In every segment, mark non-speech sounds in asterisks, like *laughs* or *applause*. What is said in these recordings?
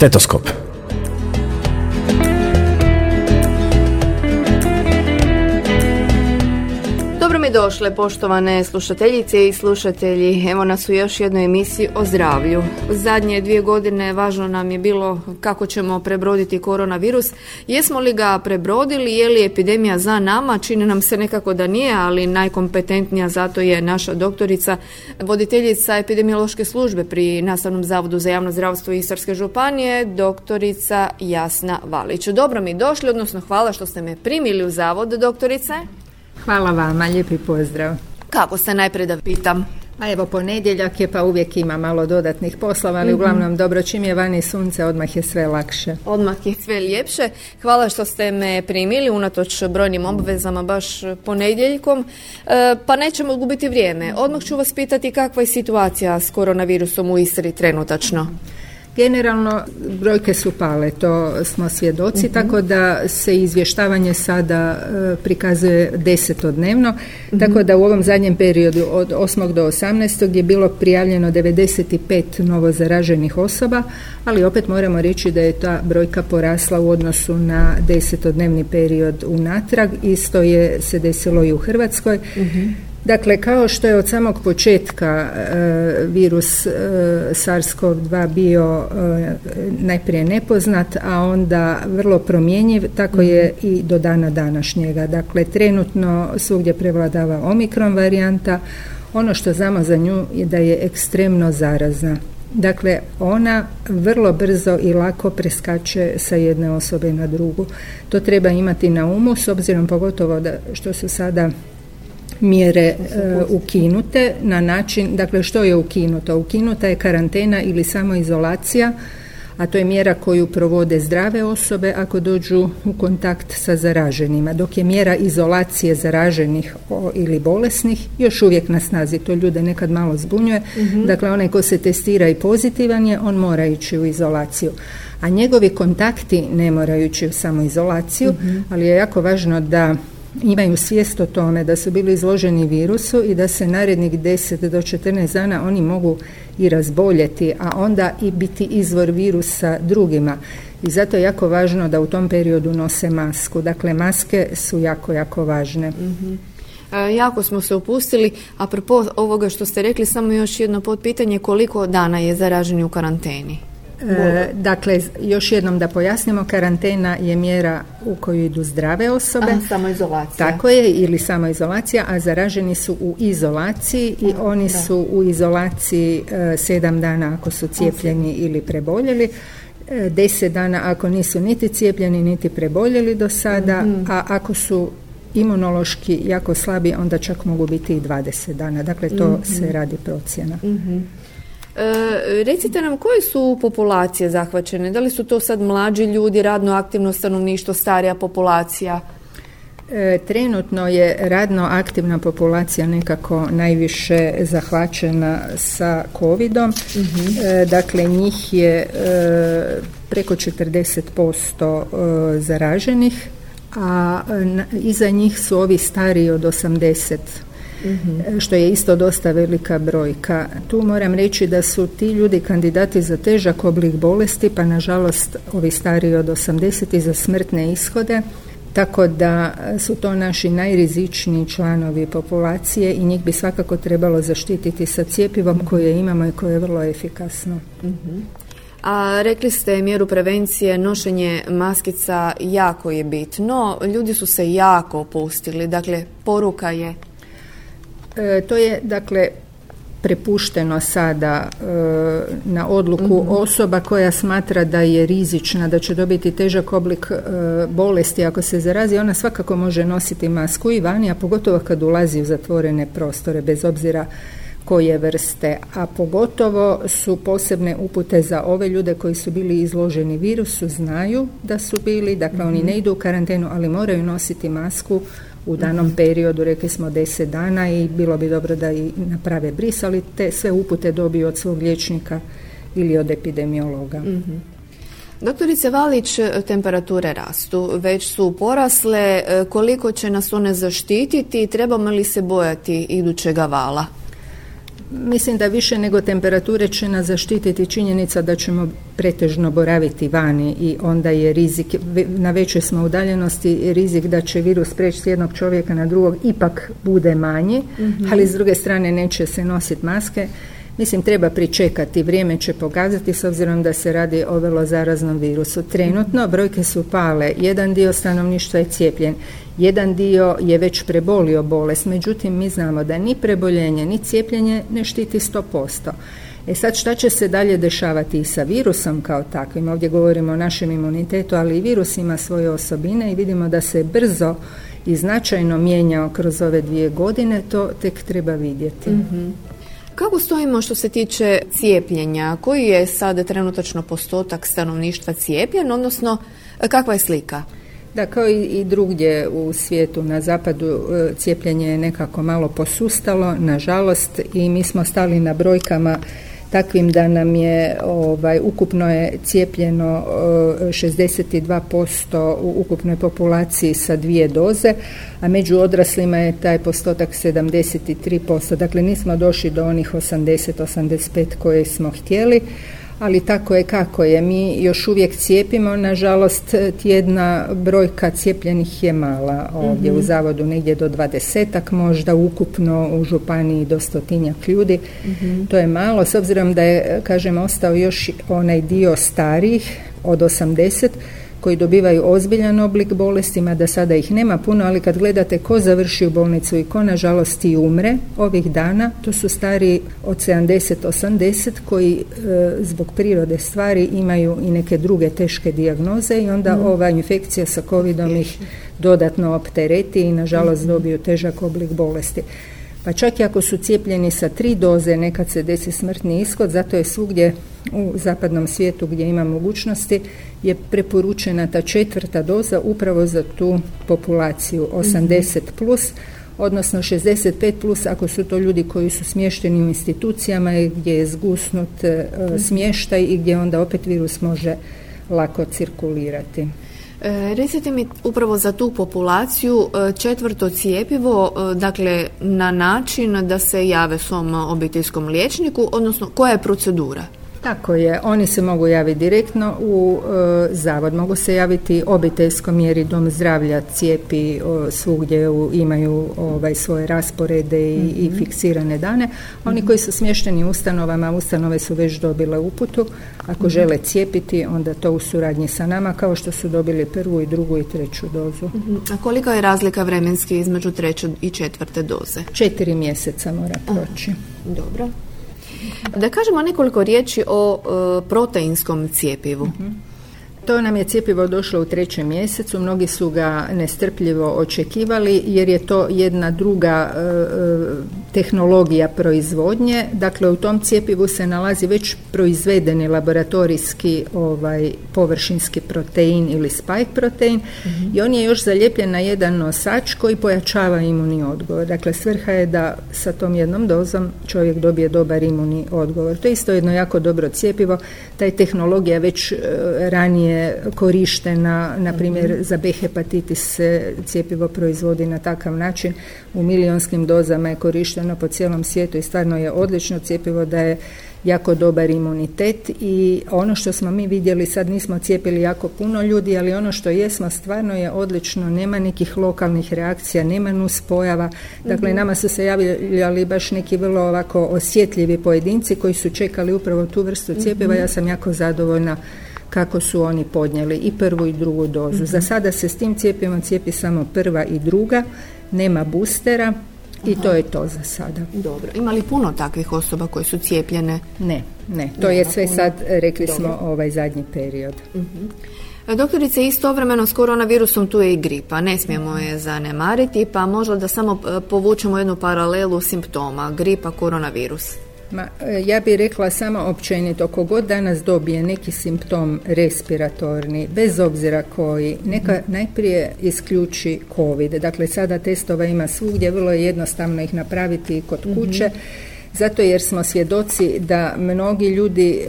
Stetoskop. Došle poštovane slušateljice i slušatelji. Evo nas u još jednoj emisiji o zdravlju. Zadnje dvije godine važno nam je bilo kako ćemo prebroditi koronavirus. Jesmo li ga prebrodili, je li epidemija za nama? Čini nam se nekako da nije, ali najkompetentnija zato je naša doktorica, voditeljica epidemiološke službe pri Nastavnom zavodu za javno zdravstvo Istarske županije, doktorica Jasna Valić. Dobro mi došli, odnosno hvala što ste me primili u zavod, doktorice. Hvala vama, lijepi pozdrav. Kako se najprije da pitam? A evo ponedjeljak je pa uvijek ima malo dodatnih poslova, ali mm uglavnom dobro čim je vani sunce odmah je sve lakše. Odmah je sve ljepše. Hvala što ste me primili unatoč brojnim obvezama baš ponedjeljkom. E, pa nećemo gubiti vrijeme. Odmah ću vas pitati kakva je situacija s koronavirusom u Istri trenutačno. Generalno brojke su pale, to smo svjedoci, mhm. tako da se izvještavanje sada e, prikazuje desetodnevno, mm tako da u ovom zadnjem periodu od 8. do 18. je bilo prijavljeno 95 novo zaraženih osoba, ali opet moramo reći da je ta brojka porasla u odnosu na desetodnevni period unatrag, isto je se desilo i u Hrvatskoj. Mhm. Dakle, kao što je od samog početka e, virus e, SARS-CoV-2 bio e, najprije nepoznat, a onda vrlo promjenjiv, tako je mhm. i do dana današnjega. Dakle, trenutno svugdje prevladava omikron varijanta. Ono što znamo za nju je da je ekstremno zarazna. Dakle, ona vrlo brzo i lako preskače sa jedne osobe na drugu. To treba imati na umu, s obzirom pogotovo da što su sada mjere e, ukinute na način, dakle što je ukinuto? Ukinuta je karantena ili samoizolacija, a to je mjera koju provode zdrave osobe ako dođu u kontakt sa zaraženima, dok je mjera izolacije zaraženih ili bolesnih još uvijek na snazi. To ljude nekad malo zbunjuje. Mhm. Dakle, onaj ko se testira i pozitivan je, on mora ići u izolaciju. A njegovi kontakti ne moraju ići u samoizolaciju, mhm. ali je jako važno da imaju svijest o tome da su bili izloženi virusu i da se narednih 10 do 14 dana oni mogu i razboljeti, a onda i biti izvor virusa drugima. I zato je jako važno da u tom periodu nose masku. Dakle, maske su jako, jako važne. mm jako smo se upustili. A propos ovoga što ste rekli, samo još jedno potpitanje, koliko dana je zaraženi u karanteni? E, dakle, još jednom da pojasnimo, karantena je mjera u koju idu zdrave osobe. A, samoizolacija. Tako je, ili samoizolacija, a zaraženi su u izolaciji i oni su u izolaciji e, sedam dana ako su cijepljeni ili preboljeli. E, deset dana ako nisu niti cijepljeni niti preboljeli do sada, mhm. a ako su imunološki jako slabi, onda čak mogu biti i 20 dana. Dakle, to mhm. se radi procjena. Mhm. E, recite nam koje su populacije zahvaćene? Da li su to sad mlađi ljudi, radno aktivno stanovništvo, starija populacija? E, trenutno je radno aktivna populacija nekako najviše zahvaćena sa covidom. Mhm. E, dakle, njih je e, preko 40% zaraženih, a iza njih su ovi stariji od 80 mm što je isto dosta velika brojka. Tu moram reći da su ti ljudi kandidati za težak oblik bolesti, pa nažalost ovi stariji od 80 za smrtne ishode, tako da su to naši najrizičniji članovi populacije i njih bi svakako trebalo zaštititi sa cijepivom koje imamo i koje je vrlo efikasno. Mhm. A rekli ste mjeru prevencije, nošenje maskica jako je bitno. Ljudi su se jako opustili. Dakle, poruka je E, to je dakle prepušteno sada e, na odluku mhm. osoba koja smatra da je rizična, da će dobiti težak oblik e, bolesti ako se zarazi, ona svakako može nositi masku i vani, a pogotovo kad ulazi u zatvorene prostore, bez obzira koje vrste, a pogotovo su posebne upute za ove ljude koji su bili izloženi virusu, znaju da su bili, dakle oni mhm. ne idu u karantenu, ali moraju nositi masku u danom periodu, rekli smo 10 dana i bilo bi dobro da i naprave bris, ali te sve upute dobiju od svog liječnika ili od epidemiologa. mm Doktorice Valić, temperature rastu, već su porasle, e, koliko će nas one zaštititi, trebamo li se bojati idućega vala? Mislim da više nego temperature će nas zaštititi činjenica da ćemo pretežno boraviti vani i onda je rizik, na većoj smo udaljenosti, rizik da će virus preći s jednog čovjeka na drugog ipak bude manji, mhm. ali s druge strane neće se nositi maske. Mislim, treba pričekati, vrijeme će pokazati s obzirom da se radi o vrlo zaraznom virusu. Trenutno brojke su pale, jedan dio stanovništva je cijepljen, jedan dio je već prebolio bolest, međutim mi znamo da ni preboljenje ni cijepljenje ne štiti 100%. E sad šta će se dalje dešavati i sa virusom kao takvim? Ovdje govorimo o našem imunitetu, ali i virus ima svoje osobine i vidimo da se brzo i značajno mijenjao kroz ove dvije godine, to tek treba vidjeti. mm Kako stojimo što se tiče cijepljenja? Koji je sada trenutačno postotak stanovništva cijepljen, odnosno kakva je slika? Da, kao i drugdje u svijetu na zapadu e, cijepljenje je nekako malo posustalo, nažalost, i mi smo stali na brojkama takvim da nam je ovaj, ukupno je cijepljeno 62% e, u ukupnoj populaciji sa dvije doze, a među odraslima je taj postotak 73%. Dakle, nismo došli do onih 80-85 koje smo htjeli, ali tako je kako je. Mi još uvijek cijepimo, nažalost tjedna brojka cijepljenih je mala ovdje u mhm. zavodu negdje do dvadesetak možda ukupno u županiji do stotinjak ljudi. Mhm. To je malo s obzirom da je kažem ostao još onaj dio starih od 80 koji dobivaju ozbiljan oblik bolestima, da sada ih nema puno, ali kad gledate ko završi u bolnicu i ko nažalost i umre ovih dana, to su stari od 70-80 koji e, zbog prirode stvari imaju i neke druge teške dijagnoze i onda mm. ova infekcija sa covidom ih dodatno optereti i nažalost mm. dobiju težak oblik bolesti pa čak i ako su cijepljeni sa tri doze nekad se desi smrtni ishod, zato je svugdje u zapadnom svijetu gdje ima mogućnosti je preporučena ta četvrta doza upravo za tu populaciju 80 mhm. plus odnosno 65 plus ako su to ljudi koji su smješteni u institucijama gdje je zgusnut e, mhm. smještaj i gdje onda opet virus može lako cirkulirati. E, recite mi upravo za tu populaciju e, četvrto cijepivo, e, dakle na način da se jave svom obiteljskom liječniku, odnosno koja je procedura? Tako je, oni se mogu javiti direktno u e, zavod, mogu se javiti obiteljskom jer i dom zdravlja cijepi svugdje imaju ovaj, svoje rasporede i, mhm. fiksirane dane. Oni mhm. koji su smješteni u ustanovama, ustanove su već dobile uputu, ako mhm. žele cijepiti onda to u suradnji sa nama kao što su dobili prvu i drugu i treću dozu. A kolika je razlika vremenski između treće i četvrte doze? Četiri mjeseca mora proći. Dobro. Da kažemo nekoliko riječi o e, proteinskom cijepivu. Mhm. To nam je cjepivo došlo u trećem mjesecu, mnogi su ga nestrpljivo očekivali jer je to jedna druga e, e, tehnologija proizvodnje. Dakle, u tom cjepivu se nalazi već proizvedeni laboratorijski ovaj, površinski protein ili spike protein mhm. i on je još zalijepljen na jedan nosač koji pojačava imunni odgovor. Dakle, svrha je da sa tom jednom dozom čovjek dobije dobar imunni odgovor. To je isto jedno jako dobro cjepivo. Taj tehnologija već e, korištena, na primjer za B hepatitis se cjepivo proizvodi na takav način. U milionskim dozama je korišteno po cijelom svijetu i stvarno je odlično cjepivo da je jako dobar imunitet i ono što smo mi vidjeli, sad nismo cijepili jako puno ljudi, ali ono što jesmo stvarno je odlično, nema nekih lokalnih reakcija, nema nuspojava, dakle mhm. nama su se javljali baš neki vrlo ovako osjetljivi pojedinci koji su čekali upravo tu vrstu cjepiva, mhm. ja sam jako zadovoljna kako su oni podnijeli i prvu i drugu dozu. Mhm. Za sada se s tim cijepivom cijepi samo prva i druga, nema boostera, i to je to za sada. Dobro. Ima li puno takvih osoba koje su cijepljene? Ne, ne. To je sve sad, rekli smo, ovaj zadnji period. uh Doktorice, istovremeno s koronavirusom tu je i gripa, ne smijemo je zanemariti, pa možda da samo e, povučemo jednu paralelu simptoma, gripa, koronavirus. Ma, e, ja bih rekla samo općenito, kogod danas dobije neki simptom respiratorni, bez obzira koji, neka mhm. najprije isključi COVID. Dakle, sada testova ima svugdje, vrlo je jednostavno ih napraviti kod mhm. kuće. Zato jer smo svjedoci da mnogi ljudi e,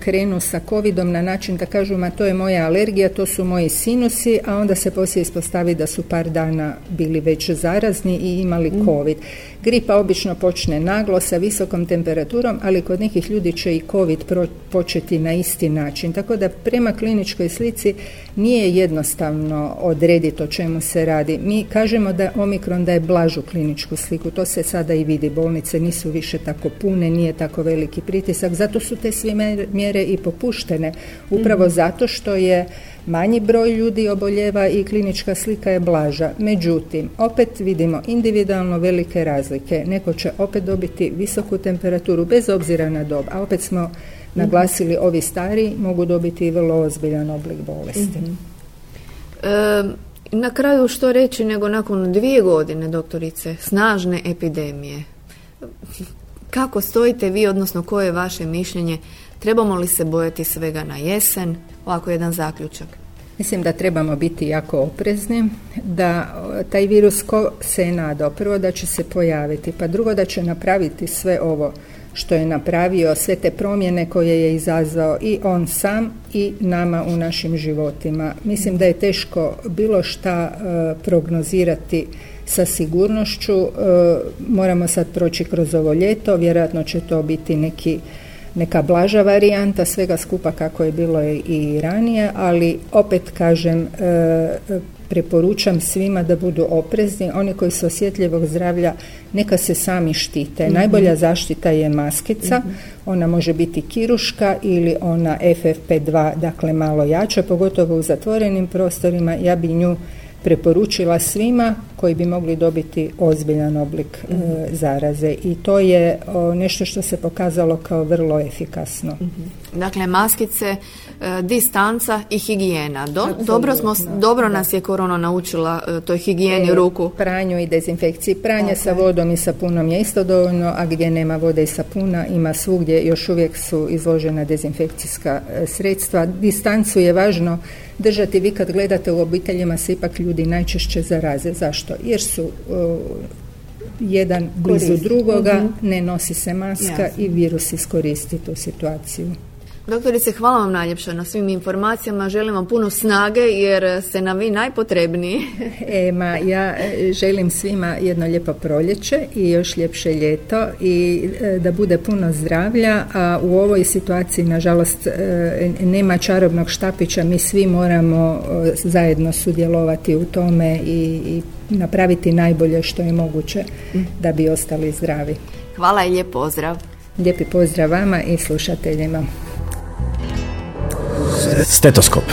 krenu sa covidom na način da kažu ma to je moja alergija, to su moji sinusi, a onda se poslije ispostavi da su par dana bili već zarazni i imali mm. covid. Gripa obično počne naglo sa visokom temperaturom, ali kod nekih ljudi će i covid početi na isti način. Tako da prema kliničkoj slici nije jednostavno odrediti o čemu se radi. Mi kažemo da omikron daje blažu kliničku sliku, to se sada i vidi. Bolnice nisu više tako pune, nije tako veliki pritisak, zato su te sve mjere i popuštene. Upravo mhm. zato što je manji broj ljudi oboljeva i klinička slika je blaža. Međutim, opet vidimo individualno velike razlike. Neko će opet dobiti visoku temperaturu bez obzira na dob, a opet smo naglasili ovi stari mogu dobiti i vrlo ozbiljan oblik bolesti. Mhm. na kraju što reći nego nakon dvije godine, doktorice, snažne epidemije. Kako stojite vi, odnosno koje je vaše mišljenje? Trebamo li se bojati svega na jesen? Ovako jedan zaključak. Mislim da trebamo biti jako oprezni, da taj virus ko se je nadao, prvo da će se pojaviti, pa drugo da će napraviti sve ovo što je napravio, sve te promjene koje je izazvao i on sam i nama u našim životima. Mislim da je teško bilo šta e, prognozirati sa sigurnošću. E, moramo sad proći kroz ovo ljeto, vjerojatno će to biti neki neka blaža varijanta svega skupa kako je bilo i ranije, ali opet kažem e, preporučam svima da budu oprezni. Oni koji su osjetljivog zdravlja neka se sami štite. Mhm. Najbolja zaštita je maskica. Mhm. Ona može biti kiruška ili ona FFP2, dakle malo jača, pogotovo u zatvorenim prostorima. Ja bi nju preporučila svima koji bi mogli dobiti ozbiljan oblik e, mhm. zaraze i to je nešto što se pokazalo kao vrlo efikasno. Mhm. Dakle, maskice, e, distanca i higijena. dobro, smo, dobro nas je korona naučila e, toj higijeni ruku. Pranju i dezinfekciji. Pranje sa vodom i sapunom je isto dovoljno, a gdje nema vode i sapuna ima svugdje, još uvijek su izložena dezinfekcijska sredstva. Distancu je važno držati. Vi kad gledate u obiteljima se ipak ljudi najčešće zaraze. Zašto? Jer su jedan blizu drugoga, mhm. ne nosi se maska i virus iskoristi tu situaciju. Doktorice, hvala vam najljepša na svim informacijama. Želim vam puno snage jer ste nam vi najpotrebniji. *laughs* Ema, ja e, želim svima jedno lijepo proljeće i još ljepše ljeto i e, da bude puno zdravlja, a u ovoj situaciji nažalost e, nema čarobnog štapića, mi svi moramo zajedno sudjelovati u tome i, i napraviti najbolje što je moguće da bi ostali zdravi. Hvala i lijep pozdrav. Lijepi pozdrav vama i slušateljima. Stetoskop